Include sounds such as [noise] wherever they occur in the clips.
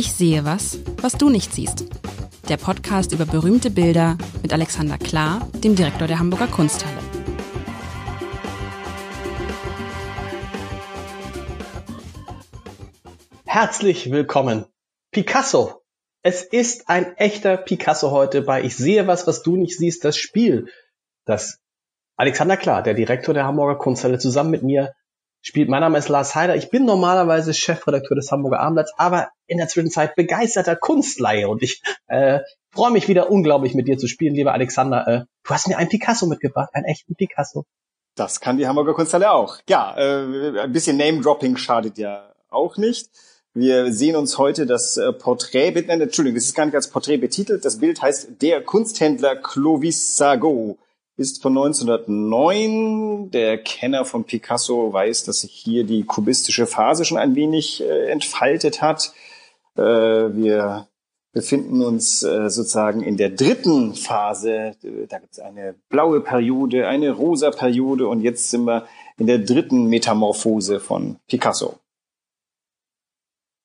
Ich sehe was, was du nicht siehst. Der Podcast über berühmte Bilder mit Alexander Klar, dem Direktor der Hamburger Kunsthalle. Herzlich willkommen. Picasso. Es ist ein echter Picasso heute bei Ich sehe was, was du nicht siehst, das Spiel, das Alexander Klar, der Direktor der Hamburger Kunsthalle, zusammen mit mir spielt. Mein Name ist Lars Heider. Ich bin normalerweise Chefredakteur des Hamburger Abendblatts, aber in der Zwischenzeit begeisterter Kunstleihe und ich äh, freue mich wieder unglaublich mit dir zu spielen, lieber Alexander. Äh, du hast mir einen Picasso mitgebracht, einen echten Picasso. Das kann die Hamburger Kunsthalle auch. Ja, äh, ein bisschen Name-Dropping schadet ja auch nicht. Wir sehen uns heute das äh, Porträt, nein, Entschuldigung, das ist gar nicht als Porträt betitelt. Das Bild heißt Der Kunsthändler Clovis Sago ist von 1909. Der Kenner von Picasso weiß, dass sich hier die kubistische Phase schon ein wenig äh, entfaltet hat. Äh, wir befinden uns äh, sozusagen in der dritten Phase. Da gibt es eine blaue Periode, eine rosa Periode und jetzt sind wir in der dritten Metamorphose von Picasso.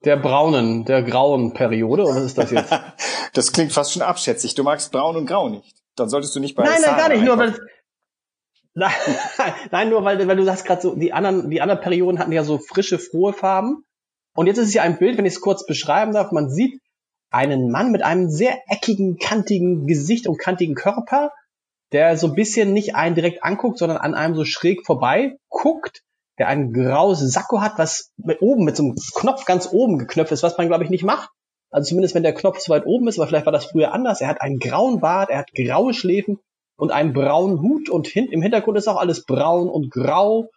Der braunen, der grauen Periode, oder was ist das jetzt? [laughs] das klingt fast schon abschätzig. Du magst braun und grau nicht dann solltest du nicht bei Nein, nein, gar nicht, nur weil Nein, [laughs] nein, nur weil, weil du sagst gerade so, die anderen, die anderen Perioden hatten ja so frische, frohe Farben. Und jetzt ist es ja ein Bild, wenn ich es kurz beschreiben darf, man sieht einen Mann mit einem sehr eckigen, kantigen Gesicht und kantigen Körper, der so ein bisschen nicht einen direkt anguckt, sondern an einem so schräg vorbei guckt, der ein graues Sakko hat, was mit oben mit so einem Knopf ganz oben geknöpft ist, was man glaube ich nicht macht. Also zumindest wenn der Knopf zu weit oben ist, aber vielleicht war das früher anders. Er hat einen grauen Bart, er hat graue Schläfen und einen braunen Hut und hin, im Hintergrund ist auch alles braun und grau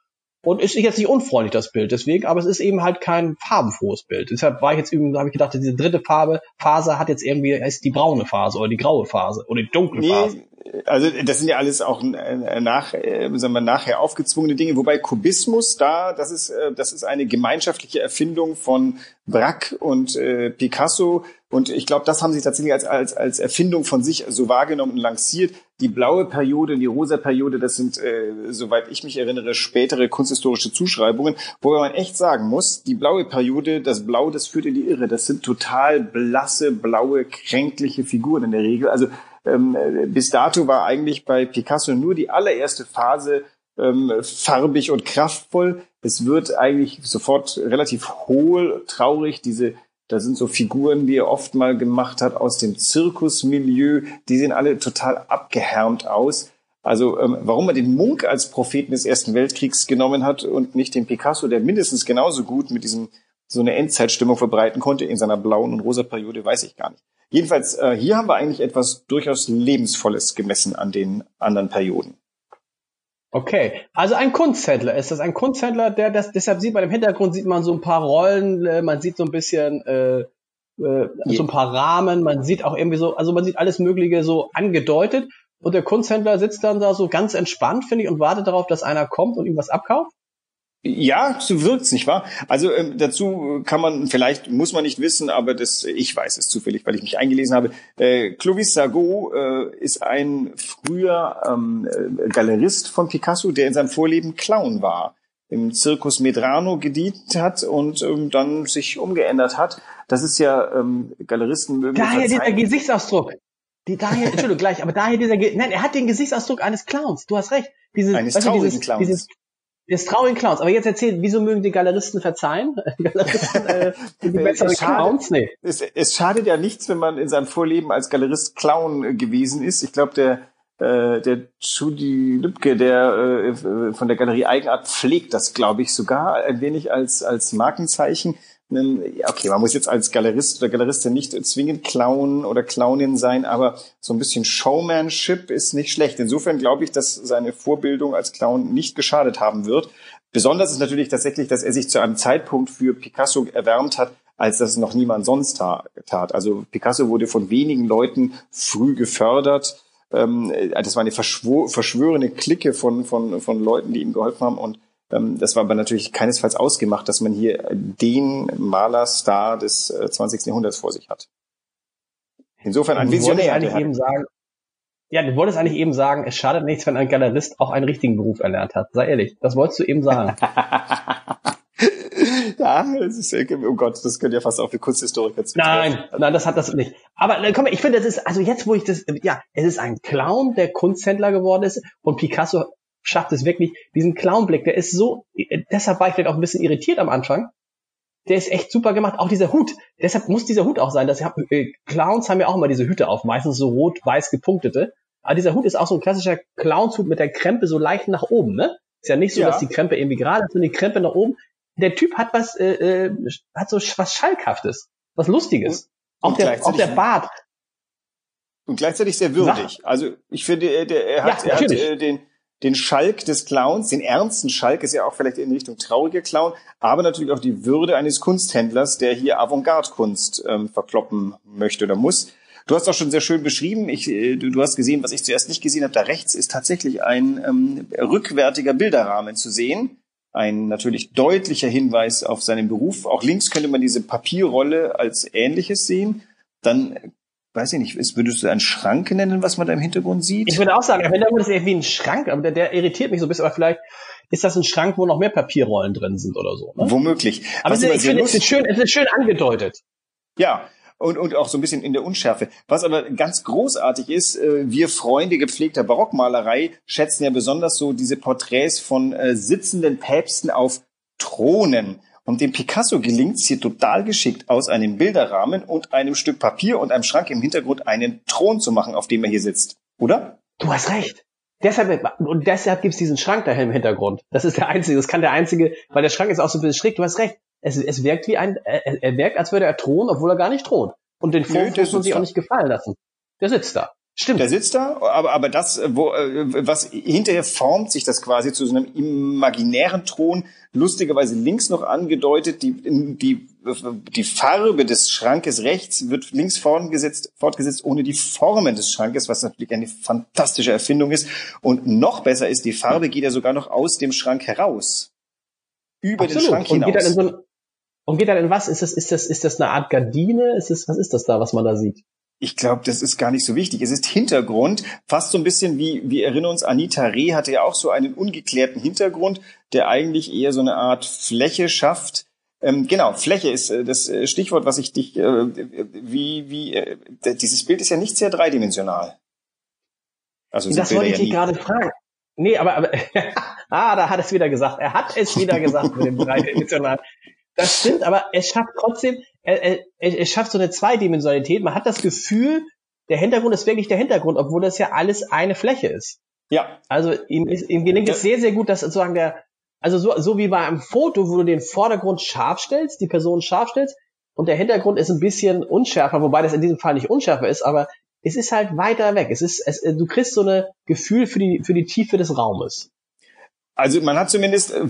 und ist jetzt nicht unfreundlich das Bild deswegen, aber es ist eben halt kein farbenfrohes Bild. Deshalb war ich jetzt irgendwie, habe ich gedacht, diese dritte Farbe Phase hat jetzt irgendwie ist die braune Phase oder die graue Phase oder die dunkle nee, Phase also das sind ja alles auch äh, nach, äh, sagen wir, nachher aufgezwungene Dinge, wobei Kubismus da, das ist, äh, das ist eine gemeinschaftliche Erfindung von Braque und Picasso. Und ich glaube, das haben sie tatsächlich als, als, als Erfindung von sich so wahrgenommen und lanciert. Die blaue Periode und die rosa Periode, das sind, äh, soweit ich mich erinnere, spätere kunsthistorische Zuschreibungen, wobei man echt sagen muss, die blaue Periode, das Blau, das führt in die Irre. Das sind total blasse, blaue, kränkliche Figuren in der Regel. Also ähm, bis dato war eigentlich bei Picasso nur die allererste Phase ähm, farbig und kraftvoll. Es wird eigentlich sofort relativ hohl, traurig. Diese, da sind so Figuren, die er oft mal gemacht hat aus dem Zirkusmilieu. Die sehen alle total abgehärmt aus. Also ähm, warum er den Munk als Propheten des Ersten Weltkriegs genommen hat und nicht den Picasso, der mindestens genauso gut mit diesem so eine Endzeitstimmung verbreiten konnte in seiner blauen und rosa Periode, weiß ich gar nicht. Jedenfalls, äh, hier haben wir eigentlich etwas durchaus Lebensvolles gemessen an den anderen Perioden. Okay, also ein Kunsthändler. Ist das ein Kunsthändler, der das, deshalb sieht man im Hintergrund sieht man so ein paar Rollen, äh, man sieht so ein bisschen äh, äh, so ein paar Rahmen, man sieht auch irgendwie so, also man sieht alles Mögliche so angedeutet und der Kunsthändler sitzt dann da so ganz entspannt, finde ich, und wartet darauf, dass einer kommt und ihm was abkauft. Ja, so wirkt's, nicht wahr? Also ähm, dazu kann man, vielleicht muss man nicht wissen, aber das, ich weiß es zufällig, weil ich mich eingelesen habe. Äh, Clovis Sargot äh, ist ein früher ähm, äh, Galerist von Picasso, der in seinem Vorleben Clown war, im Circus Medrano gedient hat und ähm, dann sich umgeändert hat. Das ist ja ähm, Galeristen mögen. Daher dieser Gesichtsausdruck. Die, daher, Entschuldigung, gleich, aber daher dieser, nein, er hat den Gesichtsausdruck eines Clowns. Du hast recht. Dieses, eines weißt du, dieses, Clowns. Dieses, des traurigen Clowns. Aber jetzt erzählt, wieso mögen die Galeristen verzeihen? [laughs] Galeristen, äh, [laughs] die bessere Clowns? Nee. Es, es schadet ja nichts, wenn man in seinem Vorleben als Galerist Clown gewesen ist. Ich glaube, der äh, der Judy Lübke, der äh, von der Galerie Eigenart pflegt das, glaube ich, sogar ein wenig als als Markenzeichen okay, man muss jetzt als Galerist oder Galeristin nicht zwingend Clown oder Clownin sein, aber so ein bisschen Showmanship ist nicht schlecht. Insofern glaube ich, dass seine Vorbildung als Clown nicht geschadet haben wird. Besonders ist natürlich tatsächlich, dass er sich zu einem Zeitpunkt für Picasso erwärmt hat, als das noch niemand sonst tat. Also Picasso wurde von wenigen Leuten früh gefördert. Ähm, das war eine verschworene Clique von, von, von Leuten, die ihm geholfen haben und das war aber natürlich keinesfalls ausgemacht, dass man hier den Malerstar des 20. Äh, Jahrhunderts vor sich hat. Insofern ein Visionär. Eigentlich eben sagen, ja, du wolltest eigentlich eben sagen, es schadet nichts, wenn ein Galerist auch einen richtigen Beruf erlernt hat. Sei ehrlich, das wolltest du eben sagen. [laughs] Ah, das ist, oh Gott, das könnte ja fast auch für Kunsthistoriker zu Nein, nein, das hat das nicht. Aber äh, komm, ich finde, das ist, also jetzt, wo ich das, ja, es ist ein Clown, der Kunsthändler geworden ist und Picasso schafft es wirklich, diesen Clownblick, der ist so, deshalb war ich vielleicht auch ein bisschen irritiert am Anfang. Der ist echt super gemacht. Auch dieser Hut. Deshalb muss dieser Hut auch sein. Das, äh, Clowns haben ja auch immer diese Hüte auf, meistens so rot-weiß gepunktete. Aber dieser Hut ist auch so ein klassischer Clownshut mit der Krempe so leicht nach oben, ne? Ist ja nicht so, ja. dass die Krempe irgendwie gerade ist, sondern die Krempe nach oben. Der Typ hat was, äh, äh, hat so was Schalkhaftes, was Lustiges. Und, auch, der, auch der Bart. Und gleichzeitig sehr würdig. Also ich finde, er, der, er hat, ja, er hat äh, den, den Schalk des Clowns, den ernsten Schalk, ist ja auch vielleicht in Richtung trauriger Clown, aber natürlich auch die Würde eines Kunsthändlers, der hier Avantgarde-Kunst ähm, verkloppen möchte oder muss. Du hast auch schon sehr schön beschrieben, ich, äh, du, du hast gesehen, was ich zuerst nicht gesehen habe, da rechts ist tatsächlich ein ähm, rückwärtiger Bilderrahmen zu sehen. Ein natürlich deutlicher Hinweis auf seinen Beruf. Auch links könnte man diese Papierrolle als ähnliches sehen. Dann weiß ich nicht, ist, würdest du einen Schrank nennen, was man da im Hintergrund sieht? Ich würde auch sagen, im Hintergrund ist irgendwie ein Schrank, aber der, der irritiert mich so ein bisschen, aber vielleicht ist das ein Schrank, wo noch mehr Papierrollen drin sind oder so. Ne? Womöglich. Aber es, ich finde, es ist schön, es ist schön angedeutet. Ja, und, und auch so ein bisschen in der Unschärfe. Was aber ganz großartig ist, äh, wir Freunde gepflegter Barockmalerei schätzen ja besonders so diese Porträts von äh, sitzenden Päpsten auf Thronen. Und dem Picasso gelingt es hier total geschickt, aus einem Bilderrahmen und einem Stück Papier und einem Schrank im Hintergrund einen Thron zu machen, auf dem er hier sitzt. Oder? Du hast recht. Deshalb, und deshalb gibt's diesen Schrank da im Hintergrund. Das ist der einzige, das kann der einzige, weil der Schrank ist auch so ein bisschen schräg. Du hast recht. Es, es wirkt wie ein, er, er wirkt, als würde er thronen, obwohl er gar nicht thront. Und den Vorwurf muss man sich auch nicht gefallen lassen. Der sitzt da. Stimmt. Der sitzt da, aber, aber das, wo, äh, was hinterher formt sich das quasi zu so einem imaginären Thron, lustigerweise links noch angedeutet, die, die, die Farbe des Schrankes rechts wird links fortgesetzt, fortgesetzt ohne die Formen des Schrankes, was natürlich eine fantastische Erfindung ist. Und noch besser ist, die Farbe geht ja sogar noch aus dem Schrank heraus. Über Absolut. den Schrank hinaus. Und geht, dann in so ein, und geht dann in was? Ist das, ist das, ist das eine Art Gardine? Ist das, was ist das da, was man da sieht? Ich glaube, das ist gar nicht so wichtig. Es ist Hintergrund, fast so ein bisschen wie, wir erinnern uns, Anita Reh hatte ja auch so einen ungeklärten Hintergrund, der eigentlich eher so eine Art Fläche schafft. Ähm, genau, Fläche ist äh, das äh, Stichwort, was ich dich, äh, wie, wie, äh, dieses Bild ist ja nicht sehr dreidimensional. Also das wollte ich dich gerade fragen. Nee, aber, aber [laughs] ah, da hat es wieder gesagt. Er hat es wieder gesagt mit dem [laughs] dreidimensional. Das stimmt, aber es schafft trotzdem, er, er, er schafft so eine Zweidimensionalität. Man hat das Gefühl, der Hintergrund ist wirklich der Hintergrund, obwohl das ja alles eine Fläche ist. Ja. Also ihm, ist, ihm gelingt ja. es sehr, sehr gut, dass sozusagen der, also so, so wie bei einem Foto, wo du den Vordergrund scharf stellst, die Person scharf stellst, und der Hintergrund ist ein bisschen unschärfer, wobei das in diesem Fall nicht unschärfer ist, aber es ist halt weiter weg. Es ist, es, du kriegst so eine Gefühl für die, für die Tiefe des Raumes. Also man hat zumindest, äh,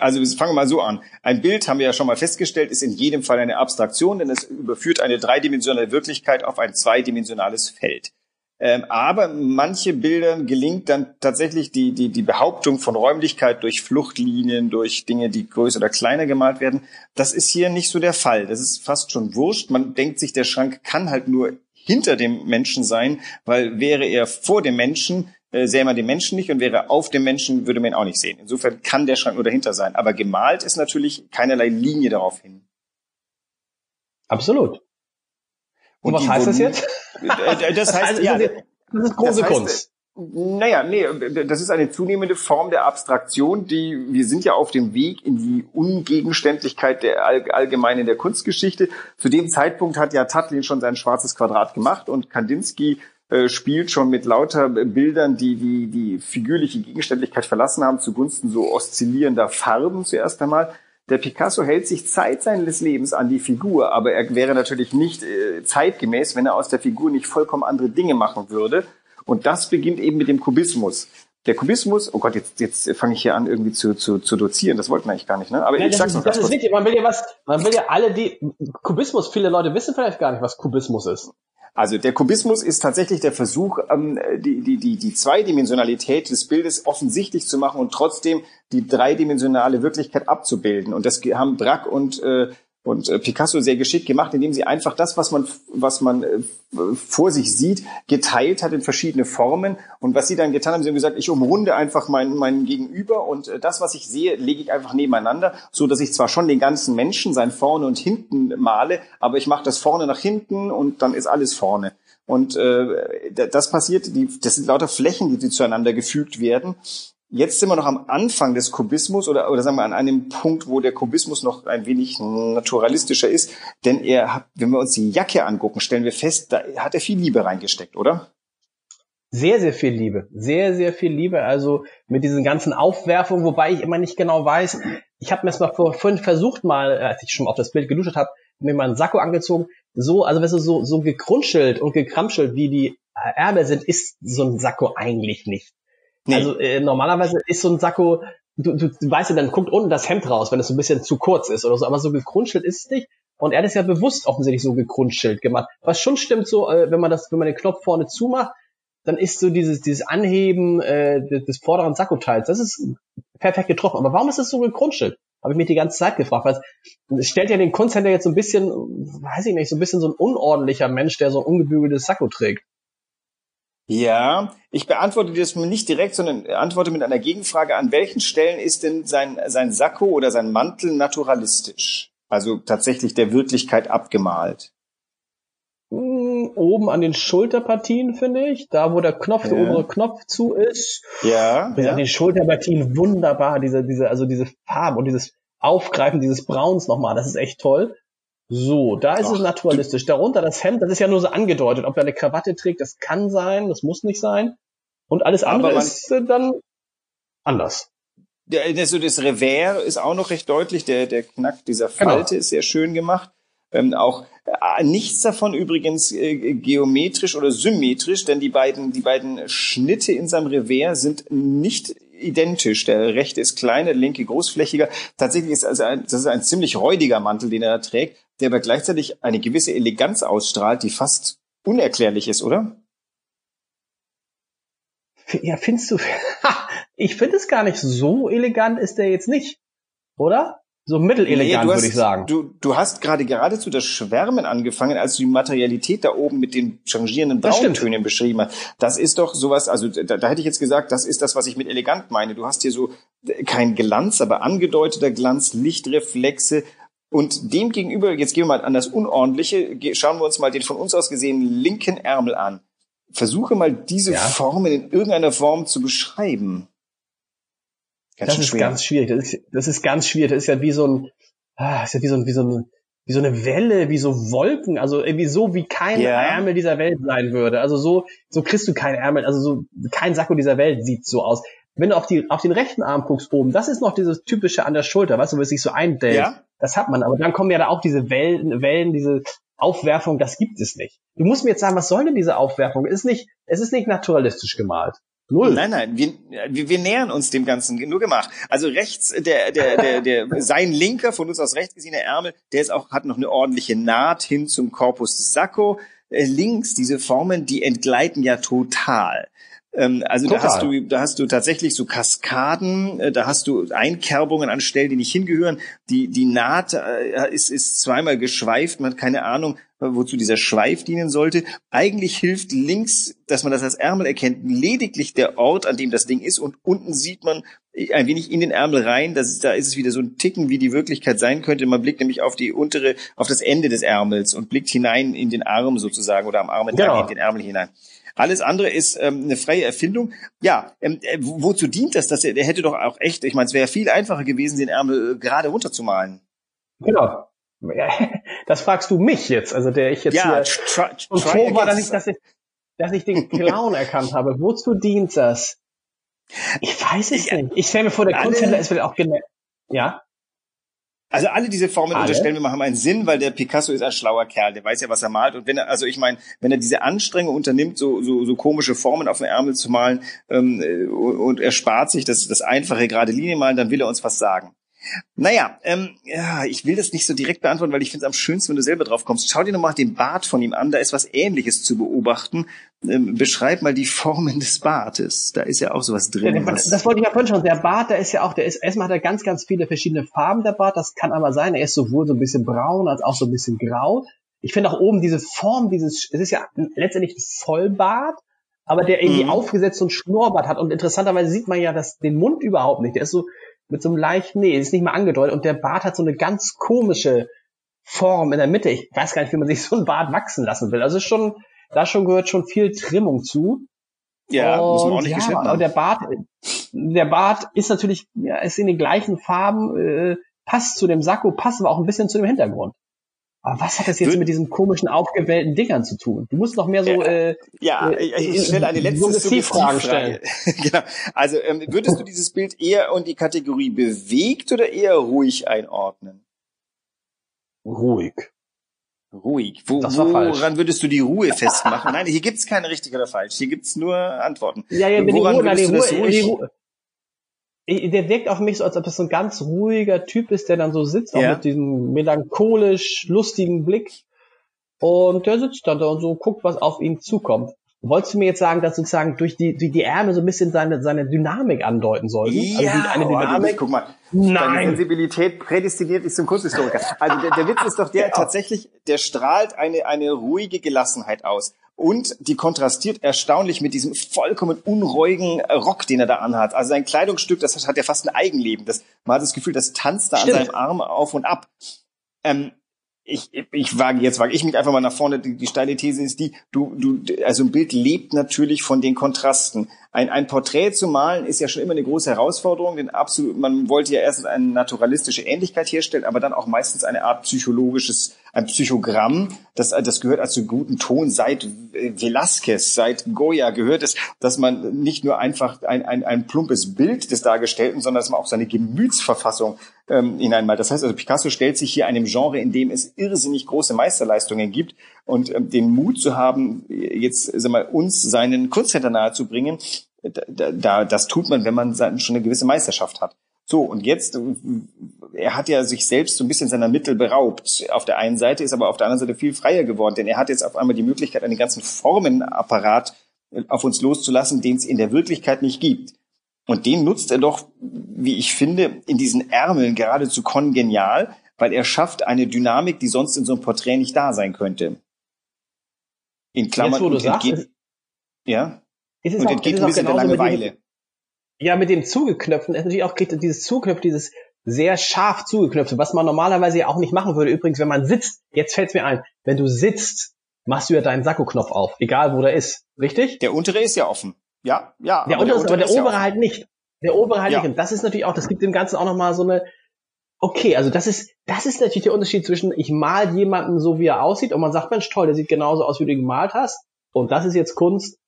also fangen wir mal so an. Ein Bild, haben wir ja schon mal festgestellt, ist in jedem Fall eine Abstraktion, denn es überführt eine dreidimensionale Wirklichkeit auf ein zweidimensionales Feld. Ähm, aber manche Bildern gelingt dann tatsächlich die, die, die Behauptung von Räumlichkeit durch Fluchtlinien, durch Dinge, die größer oder kleiner gemalt werden. Das ist hier nicht so der Fall. Das ist fast schon wurscht. Man denkt sich, der Schrank kann halt nur hinter dem Menschen sein, weil wäre er vor dem Menschen, äh, sähe man den Menschen nicht und wäre auf dem Menschen, würde man ihn auch nicht sehen. Insofern kann der Schrank nur dahinter sein. Aber gemalt ist natürlich keinerlei Linie darauf hin. Absolut. Und, und was heißt das jetzt? Äh, das heißt, also, ja, das ist große das heißt, Kunst. Naja, nee, das ist eine zunehmende Form der Abstraktion, die, wir sind ja auf dem Weg in die Ungegenständlichkeit der allgemeinen der Kunstgeschichte. Zu dem Zeitpunkt hat ja Tatlin schon sein schwarzes Quadrat gemacht und Kandinsky äh, spielt schon mit lauter Bildern, die, die die figürliche Gegenständlichkeit verlassen haben, zugunsten so oszillierender Farben zuerst einmal. Der Picasso hält sich Zeit seines Lebens an die Figur, aber er wäre natürlich nicht äh, zeitgemäß, wenn er aus der Figur nicht vollkommen andere Dinge machen würde. Und das beginnt eben mit dem Kubismus. Der Kubismus, oh Gott, jetzt, jetzt fange ich hier an, irgendwie zu, zu, zu dozieren. Das wollten wir eigentlich gar nicht, ne? Aber ja, ich sag's ist, noch Das ist wichtig. Man will ja was, man will ja alle die, Kubismus, viele Leute wissen vielleicht gar nicht, was Kubismus ist. Also der Kubismus ist tatsächlich der Versuch, ähm, die, die, die, die Zweidimensionalität des Bildes offensichtlich zu machen und trotzdem die dreidimensionale Wirklichkeit abzubilden. Und das haben Brack und äh, und äh, Picasso sehr geschickt gemacht, indem sie einfach das, was man, was man äh, vor sich sieht, geteilt hat in verschiedene Formen. Und was sie dann getan haben, sie haben gesagt, ich umrunde einfach meinen mein Gegenüber und äh, das, was ich sehe, lege ich einfach nebeneinander, so dass ich zwar schon den ganzen Menschen sein vorne und hinten male, aber ich mache das vorne nach hinten und dann ist alles vorne. Und äh, das passiert, die, das sind lauter Flächen, die, die zueinander gefügt werden. Jetzt sind wir noch am Anfang des Kubismus oder, oder sagen wir an einem Punkt, wo der Kubismus noch ein wenig naturalistischer ist. Denn er wenn wir uns die Jacke angucken, stellen wir fest, da hat er viel Liebe reingesteckt, oder? Sehr, sehr viel Liebe. Sehr, sehr viel Liebe. Also mit diesen ganzen Aufwerfungen, wobei ich immer nicht genau weiß. Ich habe mir das mal vorhin versucht, mal, als ich schon auf das Bild geduschet habe, mir mal einen Sakko angezogen. So, also weißt du, so, so gekrunschelt und gekramschelt, wie die Ärmel sind, ist so ein Sakko eigentlich nicht. Nee. Also äh, normalerweise ist so ein Sakko, du, du, du weißt ja, dann guckt unten das Hemd raus, wenn es so ein bisschen zu kurz ist oder so, aber so gekrunschelt ist es nicht. Und er hat es ja bewusst offensichtlich so gekrunschelt gemacht. Was schon stimmt, so, äh, wenn man das, wenn man den Knopf vorne zumacht, dann ist so dieses, dieses Anheben äh, des, vorderen Sakkoteils, das ist perfekt getroffen. Aber warum ist es so gekrunschelt? Habe ich mich die ganze Zeit gefragt. Weil es stellt ja den Kunsthändler jetzt so ein bisschen, weiß ich nicht, so ein bisschen so ein unordentlicher Mensch, der so ein ungebügeltes Sakko trägt. Ja, ich beantworte das nicht direkt, sondern antworte mit einer Gegenfrage. An welchen Stellen ist denn sein, sein Sakko oder sein Mantel naturalistisch? Also tatsächlich der Wirklichkeit abgemalt. Hm, oben an den Schulterpartien, finde ich. Da, wo der Knopf, ja. der obere Knopf zu ist. Ja. ja. An den Schulterpartien wunderbar. Diese, diese, also diese Farben und dieses Aufgreifen dieses Brauns nochmal. Das ist echt toll. So, da ist Ach, es naturalistisch. Darunter das Hemd, das ist ja nur so angedeutet. Ob er eine Krawatte trägt, das kann sein, das muss nicht sein. Und alles andere man, ist äh, dann anders. Der, der, so das Revers ist auch noch recht deutlich. Der, der Knack dieser genau. Falte genau. ist sehr schön gemacht. Ähm, auch äh, nichts davon übrigens äh, geometrisch oder symmetrisch, denn die beiden, die beiden Schnitte in seinem Revers sind nicht identisch. Der rechte ist kleiner, der linke großflächiger. Tatsächlich ist also ein, das ist ein ziemlich räudiger Mantel, den er da trägt, der aber gleichzeitig eine gewisse Eleganz ausstrahlt, die fast unerklärlich ist, oder? Ja, findest du? [laughs] ich finde es gar nicht so elegant ist der jetzt nicht, oder? So mittelelegant, nee, würde ich sagen. Du, du hast gerade geradezu das Schwärmen angefangen, als du die Materialität da oben mit den changierenden Brauntönen beschrieben hast. Das ist doch sowas, also da, da hätte ich jetzt gesagt, das ist das, was ich mit elegant meine. Du hast hier so äh, kein Glanz, aber angedeuteter Glanz, Lichtreflexe, und dem gegenüber, jetzt gehen wir mal an das Unordentliche, schauen wir uns mal den von uns aus gesehenen linken Ärmel an. Versuche mal diese ja. Formen in irgendeiner Form zu beschreiben. Ganz das ist schwer. ganz schwierig. Das ist, das ist ganz schwierig. Das ist ja wie so ein, ah, ist ja wie so ein, wie so ein, wie so eine Welle, wie so Wolken, also irgendwie so wie kein ja. Ärmel dieser Welt sein würde. Also so, so kriegst du kein Ärmel, also so kein Sakko dieser Welt sieht so aus. Wenn du auf die, auf den rechten Arm guckst oben, das ist noch dieses typische an der Schulter, weißt du, wo es sich so eindellt. Ja. Das hat man, aber dann kommen ja da auch diese Wellen, Wellen, diese Aufwerfung, das gibt es nicht. Du musst mir jetzt sagen, was soll denn diese Aufwerfung? Es ist nicht, es ist nicht naturalistisch gemalt. Null. Nein, nein, wir, wir, wir nähern uns dem Ganzen nur gemacht. Also rechts, der, der, der, der, sein linker, von uns aus rechts gesehene Ärmel, der ist auch, hat noch eine ordentliche Naht hin zum Korpus des Sakko. Äh, links, diese Formen, die entgleiten ja total. Ähm, also Total. da hast du, da hast du tatsächlich so Kaskaden, äh, da hast du Einkerbungen an Stellen, die nicht hingehören. Die, die Naht äh, ist, ist zweimal geschweift, man hat keine Ahnung, wozu dieser Schweif dienen sollte. Eigentlich hilft links, dass man das als Ärmel erkennt, lediglich der Ort, an dem das Ding ist und unten sieht man ein wenig in den Ärmel rein. Das da ist es wieder so ein Ticken, wie die Wirklichkeit sein könnte. Man blickt nämlich auf die untere, auf das Ende des Ärmels und blickt hinein in den Arm sozusagen oder am Arm genau. in den Ärmel hinein. Alles andere ist ähm, eine freie Erfindung. Ja, ähm, äh, wozu dient das? Dass er, der hätte doch auch echt, ich meine, es wäre viel einfacher gewesen, den Ärmel äh, gerade runterzumalen. Genau. [laughs] Das fragst du mich jetzt, also der ich jetzt ja, hier try, try und froh war, dass ich, dass ich, dass ich den [laughs] Clown erkannt habe. Wozu dient das? Ich weiß es nicht. Ich stelle mir vor, der Kunsthändler ist auch genau. Ja. Also alle diese Formen alle? unterstellen wir mal haben einen Sinn, weil der Picasso ist ein schlauer Kerl, der weiß ja, was er malt. Und wenn er, also ich meine, wenn er diese Anstrengung unternimmt, so, so, so komische Formen auf dem Ärmel zu malen ähm, und, und er spart sich das, das einfache gerade Linie malen, dann will er uns was sagen. Naja, ähm, ja, ich will das nicht so direkt beantworten, weil ich finde es am schönsten, wenn du selber drauf kommst. Schau dir nochmal den Bart von ihm an, da ist was ähnliches zu beobachten. Ähm, beschreib mal die Formen des Bartes. Da ist ja auch sowas drin. Ja, das, das wollte ich ja vorhin schon. Der Bart, der ist ja auch, der ist, erstmal hat er ganz, ganz viele verschiedene Farben, der Bart. Das kann aber sein. Er ist sowohl so ein bisschen braun als auch so ein bisschen grau. Ich finde auch oben diese Form, dieses, es ist ja letztendlich ein Vollbart, aber der irgendwie mhm. aufgesetzt und Schnurrbart hat. Und interessanterweise sieht man ja das, den Mund überhaupt nicht. Der ist so mit so einem leichten, nee, ist nicht mal angedeutet. Und der Bart hat so eine ganz komische Form in der Mitte. Ich weiß gar nicht, wie man sich so ein Bart wachsen lassen will. Also schon, da schon gehört schon viel Trimmung zu. Ja, und, muss man auch nicht ja, geschnitten haben. Der Bart, der Bart ist natürlich, ja, ist in den gleichen Farben, äh, passt zu dem Sakko, passt aber auch ein bisschen zu dem Hintergrund. Aber was hat das jetzt mit diesen komischen aufgewählten Dingern zu tun? Du musst noch mehr so äh, ja, äh, ich stelle eine letzte Frage stellen. [laughs] genau. Also ähm, würdest du dieses Bild eher in die Kategorie bewegt oder eher ruhig einordnen? Ruhig. Ruhig. Wo, woran würdest du die Ruhe festmachen? Nein, hier gibt's keine richtig oder falsch. Hier gibt's nur Antworten. Ja, ja, woran die Ruhe, würdest die Ruhe, die Ruhe, der wirkt auf mich so, als ob das so ein ganz ruhiger Typ ist, der dann so sitzt, auch ja. mit diesem melancholisch lustigen Blick. Und der sitzt dann da und so guckt, was auf ihn zukommt. Wolltest du mir jetzt sagen, dass sozusagen durch die, die, die Ärmel so ein bisschen seine, seine Dynamik andeuten sollten? Also ja, also eine Dynamik. Oh, guck mal, Nein. deine Sensibilität prädestiniert dich zum Kunsthistoriker. Also der, der Witz ist doch der, [laughs] ja. tatsächlich, der strahlt eine, eine ruhige Gelassenheit aus. Und die kontrastiert erstaunlich mit diesem vollkommen unruhigen Rock, den er da anhat. Also sein Kleidungsstück, das hat ja fast ein Eigenleben. Das, man hat das Gefühl, das tanzt da Stimmt. an seinem Arm auf und ab. Ähm, ich, ich wage, jetzt wage ich mich einfach mal nach vorne. Die, die steile These ist die, du, du, also ein Bild lebt natürlich von den Kontrasten. Ein, ein Porträt zu malen ist ja schon immer eine große Herausforderung, denn absolut, man wollte ja erstens eine naturalistische Ähnlichkeit herstellen, aber dann auch meistens eine Art psychologisches, ein Psychogramm. Das, das gehört also guten Ton seit Velasquez, seit Goya gehört es, dass man nicht nur einfach ein, ein, ein plumpes Bild des Dargestellten, sondern dass man auch seine Gemütsverfassung ähm, hineinmalt. Das heißt also, Picasso stellt sich hier einem Genre, in dem es irrsinnig große Meisterleistungen gibt und ähm, den Mut zu haben, jetzt sag mal, uns seinen Kunstcenter nahezubringen, da, da, das tut man, wenn man schon eine gewisse Meisterschaft hat. So, und jetzt, er hat ja sich selbst so ein bisschen seiner Mittel beraubt. Auf der einen Seite ist aber auf der anderen Seite viel freier geworden, denn er hat jetzt auf einmal die Möglichkeit, einen ganzen Formenapparat auf uns loszulassen, den es in der Wirklichkeit nicht gibt. Und den nutzt er doch, wie ich finde, in diesen Ärmeln geradezu kongenial, weil er schafft eine Dynamik, die sonst in so einem Porträt nicht da sein könnte. In Klammern Jetzt, wo du sagst, entgeht, ja, ist und entgeht ein bisschen der Langeweile. Ja, mit dem Zugeknöpfen ist natürlich auch dieses Zugeknöpfen, dieses sehr scharf zugeknöpfte, was man normalerweise ja auch nicht machen würde. Übrigens, wenn man sitzt, jetzt fällt es mir ein, wenn du sitzt, machst du ja deinen Sakkoknopf auf, egal wo der ist, richtig? Der untere ist ja offen. Ja, ja. Der untere, ist, aber der obere halt nicht. Der obere halt ja. nicht. Und das ist natürlich auch, das gibt dem Ganzen auch nochmal so eine, okay, also das ist, das ist natürlich der Unterschied zwischen, ich mal jemanden so, wie er aussieht, und man sagt, Mensch, toll, der sieht genauso aus, wie du ihn gemalt hast. Und das ist jetzt Kunst.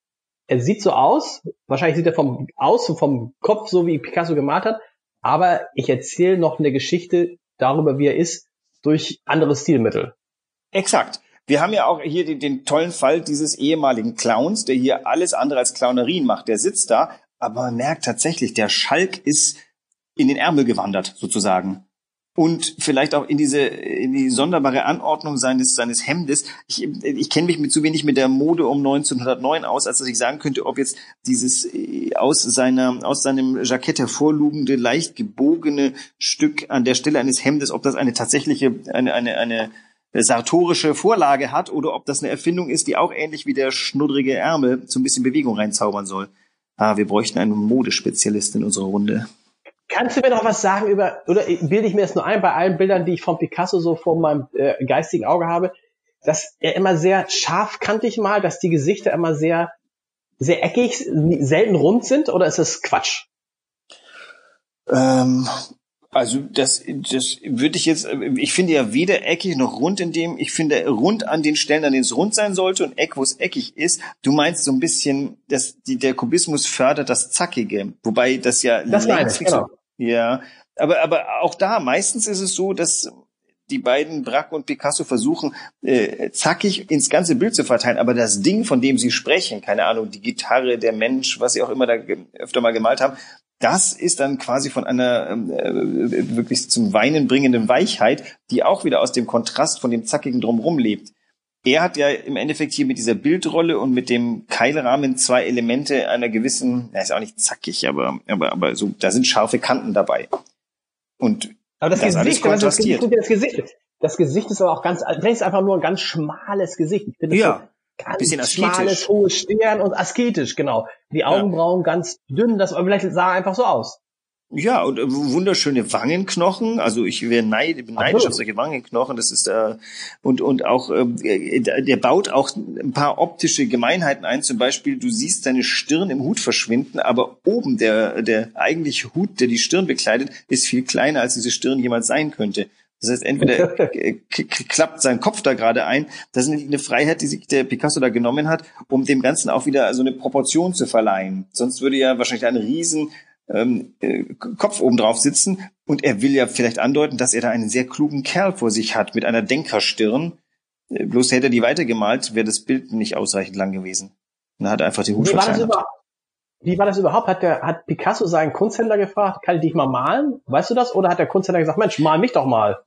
Er sieht so aus, wahrscheinlich sieht er vom Aus, vom Kopf so, wie Picasso gemalt hat, aber ich erzähle noch eine Geschichte darüber, wie er ist, durch andere Stilmittel. Exakt. Wir haben ja auch hier den, den, tollen Fall dieses ehemaligen Clowns, der hier alles andere als Clownerien macht. Der sitzt da, aber man merkt tatsächlich, der Schalk ist in den Ärmel gewandert, sozusagen. Und vielleicht auch in diese in die sonderbare Anordnung seines seines Hemdes. Ich, ich kenne mich mit zu wenig mit der Mode um 1909 aus, als dass ich sagen könnte, ob jetzt dieses äh, aus seiner aus seinem Jackett hervorlugende leicht gebogene Stück an der Stelle eines Hemdes, ob das eine tatsächliche eine eine eine sartorische Vorlage hat oder ob das eine Erfindung ist, die auch ähnlich wie der schnuddrige Ärmel so ein bisschen Bewegung reinzaubern soll. Ah, wir bräuchten einen Modespezialist in unserer Runde. Kannst du mir noch was sagen über, oder bilde ich mir das nur ein, bei allen Bildern, die ich von Picasso so vor meinem äh, geistigen Auge habe, dass er immer sehr scharfkantig malt, dass die Gesichter immer sehr, sehr eckig, selten rund sind, oder ist das Quatsch? Ähm, also das, das würde ich jetzt, ich finde ja weder eckig noch rund in dem, ich finde rund an den Stellen, an denen es rund sein sollte und eck, wo es eckig ist. Du meinst so ein bisschen, dass die, der Kubismus fördert das Zackige, wobei das ja das meine ich, genau. so, ja, aber aber auch da meistens ist es so, dass die beiden Braque und Picasso versuchen, äh, zackig ins ganze Bild zu verteilen. Aber das Ding, von dem sie sprechen, keine Ahnung, die Gitarre, der Mensch, was sie auch immer da öfter mal gemalt haben, das ist dann quasi von einer ähm, äh, wirklich zum Weinen bringenden Weichheit, die auch wieder aus dem Kontrast von dem zackigen drumherum lebt. Er hat ja im Endeffekt hier mit dieser Bildrolle und mit dem Keilrahmen zwei Elemente einer gewissen, er ist auch nicht zackig, aber, aber, aber so, da sind scharfe Kanten dabei. Und aber das, das Gesicht, das Gesicht, das Gesicht, das Gesicht ist aber auch ganz, das ist einfach nur ein ganz schmales Gesicht. Ich finde ja. So ganz bisschen schmales, hohe Stirn und asketisch, genau. Die Augenbrauen ja. ganz dünn, das vielleicht sah einfach so aus. Ja, und äh, wunderschöne Wangenknochen. Also ich wäre neid, bin neidisch auf solche Wangenknochen. Das ist äh, und und auch äh, der baut auch ein paar optische Gemeinheiten ein. Zum Beispiel, du siehst seine Stirn im Hut verschwinden, aber oben der der eigentliche Hut, der die Stirn bekleidet, ist viel kleiner als diese Stirn jemals sein könnte. Das heißt, entweder [laughs] klappt sein Kopf da gerade ein. Das ist eine Freiheit, die sich der Picasso da genommen hat, um dem Ganzen auch wieder so eine Proportion zu verleihen. Sonst würde ja wahrscheinlich ein riesen ähm, äh, Kopf oben drauf sitzen. Und er will ja vielleicht andeuten, dass er da einen sehr klugen Kerl vor sich hat mit einer Denkerstirn. Äh, bloß hätte er die weitergemalt, wäre das Bild nicht ausreichend lang gewesen. Und dann hat er einfach die Hut verkleinert. Wie war das überhaupt? Hat der, hat Picasso seinen Kunsthändler gefragt, kann ich dich mal malen? Weißt du das? Oder hat der Kunsthändler gesagt, Mensch, mal mich doch mal?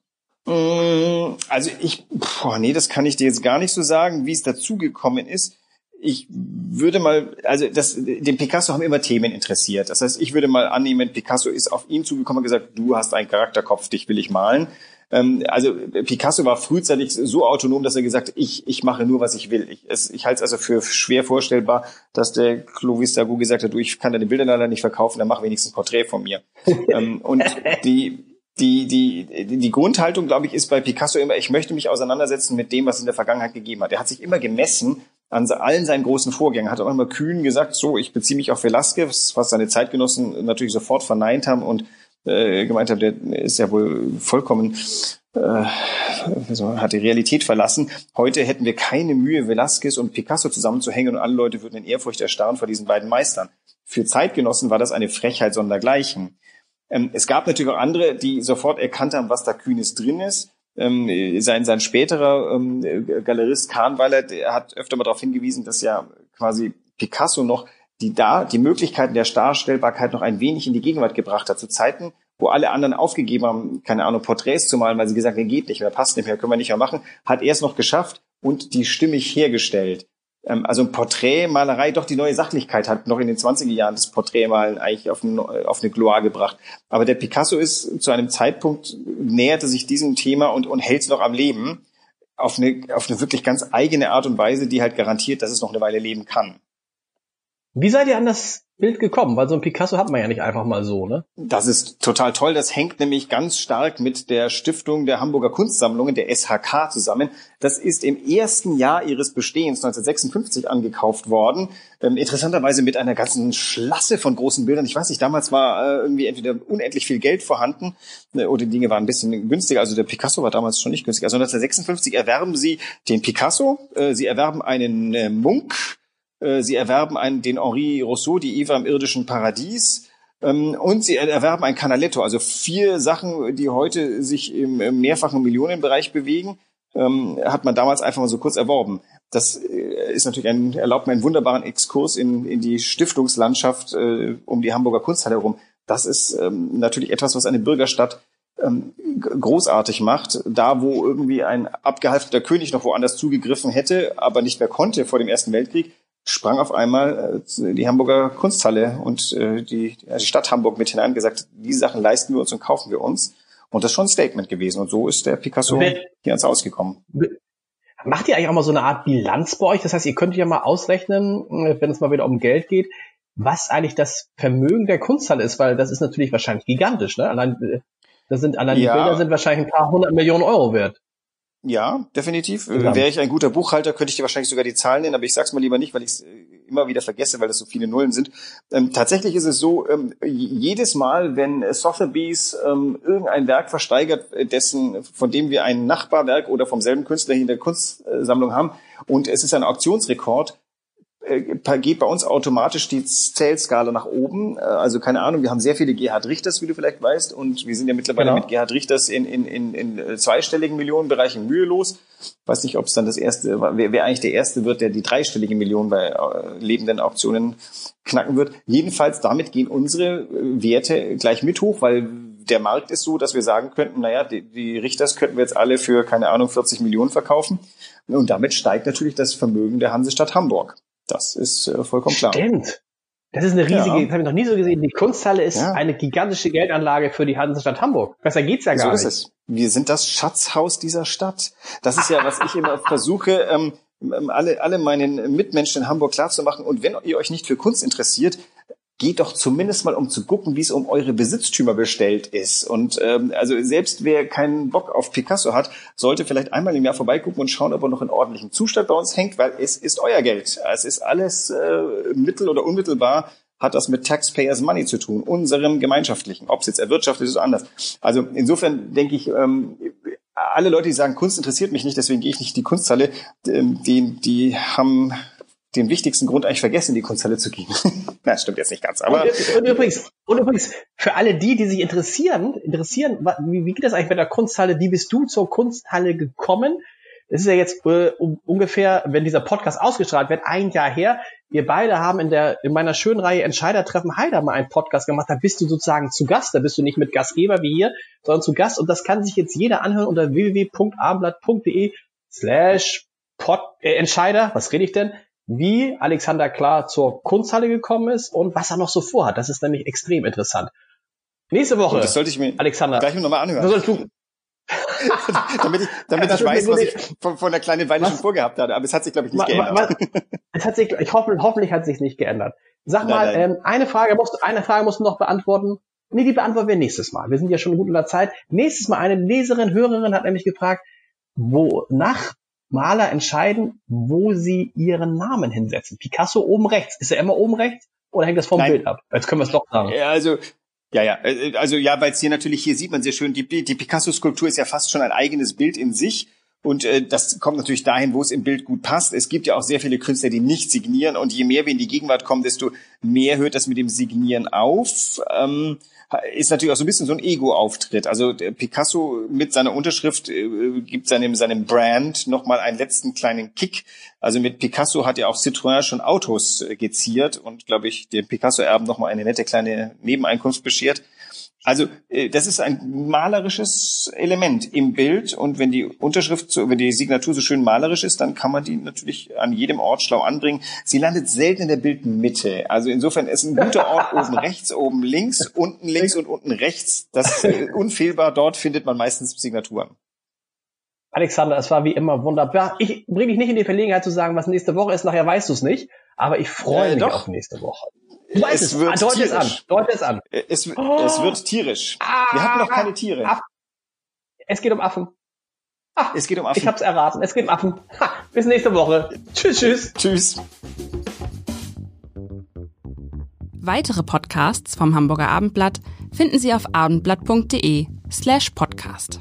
Mm, also ich, boah, nee, das kann ich dir jetzt gar nicht so sagen, wie es dazugekommen ist. Ich würde mal, also das, den Picasso haben immer Themen interessiert. Das heißt, ich würde mal annehmen, Picasso ist auf ihn zugekommen und gesagt, du hast einen Charakterkopf, dich will ich malen. Ähm, also Picasso war frühzeitig so autonom, dass er gesagt hat, ich, ich mache nur, was ich will. Ich, es, ich halte es also für schwer vorstellbar, dass der Clovis Dagu gesagt hat, du, ich kann deine Bilder leider nicht verkaufen, dann mach wenigstens ein Porträt von mir. [laughs] ähm, und die, die, die, die Grundhaltung, glaube ich, ist bei Picasso immer, ich möchte mich auseinandersetzen mit dem, was in der Vergangenheit gegeben hat. Er hat sich immer gemessen an allen seinen großen Vorgängen, hat auch immer kühn gesagt, so, ich beziehe mich auf Velasquez, was seine Zeitgenossen natürlich sofort verneint haben und äh, gemeint haben, der ist ja wohl vollkommen äh, hat die Realität verlassen. Heute hätten wir keine Mühe, Velasquez und Picasso zusammenzuhängen und alle Leute würden in Ehrfurcht erstarren vor diesen beiden Meistern. Für Zeitgenossen war das eine Frechheit sondergleichen. Ähm, es gab natürlich auch andere, die sofort erkannt haben, was da Kühnes drin ist. Ähm, sein, sein späterer ähm, Galerist Kahnweiler, hat öfter mal darauf hingewiesen, dass ja quasi Picasso noch die da die Möglichkeiten der Darstellbarkeit noch ein wenig in die Gegenwart gebracht hat, zu Zeiten, wo alle anderen aufgegeben haben, keine Ahnung, Porträts zu malen, weil sie gesagt haben, geht nicht mehr, passt nicht mehr, können wir nicht mehr machen, hat er es noch geschafft und die stimmig hergestellt. Ähm, also ein Porträtmalerei doch die neue Sachlichkeit hat noch in den 20er Jahren das Porträtmalen eigentlich auf, ein, auf eine Gloire gebracht. Aber der Picasso ist zu einem Zeitpunkt, näherte sich diesem Thema und, und hält es noch am Leben auf eine, auf eine wirklich ganz eigene Art und Weise, die halt garantiert, dass es noch eine Weile leben kann. Wie seid ihr an das Bild gekommen? Weil so ein Picasso hat man ja nicht einfach mal so, ne? Das ist total toll. Das hängt nämlich ganz stark mit der Stiftung der Hamburger Kunstsammlungen, der SHK, zusammen. Das ist im ersten Jahr ihres Bestehens 1956 angekauft worden. Ähm, interessanterweise mit einer ganzen Schlasse von großen Bildern. Ich weiß nicht, damals war äh, irgendwie entweder unendlich viel Geld vorhanden äh, oder die Dinge waren ein bisschen günstiger. Also der Picasso war damals schon nicht günstig. Also 1956 erwerben sie den Picasso, äh, sie erwerben einen äh, Munk, äh, sie erwerben einen, den Henri Rousseau, die Eva im irdischen Paradies. Ähm, und sie erwerben ein Canaletto, also vier Sachen, die heute sich im, mehrfachen Millionenbereich bewegen, ähm, hat man damals einfach mal so kurz erworben. Das äh, ist natürlich ein, erlaubt mir einen wunderbaren Exkurs in, in die Stiftungslandschaft äh, um die Hamburger Kunsthalle herum. Das ist ähm, natürlich etwas, was eine Bürgerstadt großartig macht. Da, wo irgendwie ein abgehalfterter König noch woanders zugegriffen hätte, aber nicht mehr konnte vor dem Ersten Weltkrieg, sprang auf einmal äh, die Hamburger Kunsthalle und äh, die, die Stadt Hamburg mit hinein gesagt, die Sachen leisten wir uns und kaufen wir uns. Und das ist schon ein Statement gewesen. Und so ist der Picasso wenn, hier ans Ausgekommen. Macht ihr eigentlich auch mal so eine Art Bilanz bei euch? Das heißt, ihr könnt ja mal ausrechnen, wenn es mal wieder um Geld geht, was eigentlich das Vermögen der Kunsthalle ist, weil das ist natürlich wahrscheinlich gigantisch, ne? Allein, äh, das sind, allein ja. die Bilder sind wahrscheinlich ein paar hundert Millionen Euro wert. Ja, definitiv. Genau. Wäre ich ein guter Buchhalter, könnte ich dir wahrscheinlich sogar die Zahlen nennen, aber ich sag's mal lieber nicht, weil ich es äh, immer wieder vergesse, weil das so viele Nullen sind. Ähm, tatsächlich ist es so, ähm, jedes Mal, wenn Sotheby's ähm, irgendein Werk versteigert, äh, dessen, von dem wir ein Nachbarwerk oder vom selben Künstler hier in der Kunstsammlung haben, und es ist ein Auktionsrekord, äh, geht bei uns automatisch die Zählskala nach oben. Äh, also keine Ahnung, wir haben sehr viele Gerhard Richters, wie du vielleicht weißt, und wir sind ja mittlerweile genau. mit Gerhard Richters in, in, in, in zweistelligen Millionenbereichen mühelos. Weiß nicht, ob es dann das erste, wer, wer eigentlich der erste wird, der die dreistellige Million bei äh, lebenden Auktionen knacken wird. Jedenfalls damit gehen unsere äh, Werte gleich mit hoch, weil der Markt ist so, dass wir sagen könnten, naja, die, die Richters könnten wir jetzt alle für, keine Ahnung, 40 Millionen verkaufen. Und damit steigt natürlich das Vermögen der Hansestadt Hamburg. Das ist äh, vollkommen klar. Stimmt. Das ist eine riesige, ja. das habe ich noch nie so gesehen. Die Kunsthalle ist ja. eine gigantische Geldanlage für die Hansestadt Hamburg. Besser geht's ja gar so nicht. Ist es. Wir sind das Schatzhaus dieser Stadt. Das ist ja, was ich immer [laughs] versuche, ähm, alle, alle meinen Mitmenschen in Hamburg klar zu machen. Und wenn ihr euch nicht für Kunst interessiert, geht doch zumindest mal um zu gucken, wie es um eure Besitztümer bestellt ist. Und ähm, also selbst wer keinen Bock auf Picasso hat, sollte vielleicht einmal im Jahr vorbeigucken und schauen, ob er noch in ordentlichem Zustand bei uns hängt, weil es ist euer Geld. Es ist alles äh, mittel- oder unmittelbar hat das mit Taxpayers Money zu tun, unserem gemeinschaftlichen, ob es jetzt erwirtschaftet ist oder anders. Also insofern denke ich, ähm, alle Leute, die sagen, Kunst interessiert mich nicht, deswegen gehe ich nicht in die Kunsthalle, ähm, die, die haben den wichtigsten Grund eigentlich vergessen, in die Kunsthalle zu gehen. [laughs] Na, stimmt jetzt nicht ganz, aber. Und, und, übrigens, und übrigens, für alle die, die sich interessieren, interessieren, wie, wie geht das eigentlich bei der Kunsthalle? Wie bist du zur Kunsthalle gekommen? Es ist ja jetzt äh, um, ungefähr, wenn dieser Podcast ausgestrahlt wird, ein Jahr her. Wir beide haben in der in meiner schönen Reihe Entscheidertreffen Heider mal einen Podcast gemacht. Da bist du sozusagen zu Gast. Da bist du nicht mit Gastgeber wie hier, sondern zu Gast. Und das kann sich jetzt jeder anhören unter www.abendblatt.de slash äh, Entscheider. Was rede ich denn? Wie Alexander Klar zur Kunsthalle gekommen ist und was er noch so vorhat. Das ist nämlich extrem interessant. Nächste Woche. Und das sollte ich mir Alexander, gleich nochmal anhören. Das sollst du. [laughs] damit ich, damit ja, ich weiß, was ich von, von der kleinen Weile was? schon vorgehabt hatte. Aber es hat sich, glaube ich, nicht geändert. Was, es hat sich, ich hoffe, hoffentlich hat sich nicht geändert. Sag nein, mal, nein. Ähm, eine Frage musst, eine Frage musst du noch beantworten. Nee, die beantworten wir nächstes Mal. Wir sind ja schon gut in der Zeit. Nächstes Mal eine Leserin, Hörerin hat nämlich gefragt, wonach Maler entscheiden, wo sie ihren Namen hinsetzen. Picasso oben rechts. Ist er immer oben rechts oder hängt das vom Nein. Bild ab? Jetzt können wir es doch sagen. Ja, also ja, ja, also ja, weil es hier natürlich, hier sieht man sehr schön, die, die Picasso-Skulptur ist ja fast schon ein eigenes Bild in sich. Und äh, das kommt natürlich dahin, wo es im Bild gut passt. Es gibt ja auch sehr viele Künstler, die nicht signieren. Und je mehr wir in die Gegenwart kommen, desto mehr hört das mit dem Signieren auf. Ähm, ist natürlich auch so ein bisschen so ein Ego-Auftritt. Also Picasso mit seiner Unterschrift äh, gibt seinem, seinem Brand nochmal einen letzten kleinen Kick. Also mit Picasso hat ja auch Citroën schon Autos äh, geziert und, glaube ich, dem Picasso-Erben nochmal eine nette kleine Nebeneinkunft beschert. Also äh, das ist ein malerisches Element im Bild und wenn die Unterschrift, so, wenn die Signatur so schön malerisch ist, dann kann man die natürlich an jedem Ort schlau anbringen. Sie landet selten in der Bildmitte. Also insofern ist ein guter Ort [laughs] oben rechts, oben links, unten links und unten rechts. Das äh, unfehlbar. Dort findet man meistens Signaturen. Alexander, es war wie immer wunderbar. Ich bringe dich nicht in die Verlegenheit zu sagen, was nächste Woche ist. Nachher weißt du es nicht. Aber ich freue äh, mich doch. auf nächste Woche. Du weißt es, es wird ah, deut es an. Deut es an. Es, oh. es wird tierisch. Ah, Wir hatten noch keine Tiere. Aff. Es geht um Affen. Ach, es geht um Affen. Ich hab's erraten. Es geht um Affen. Ha, bis nächste Woche. Tschüss, tschüss. Tschüss. Weitere Podcasts vom Hamburger Abendblatt finden Sie auf abendblatt.de slash podcast.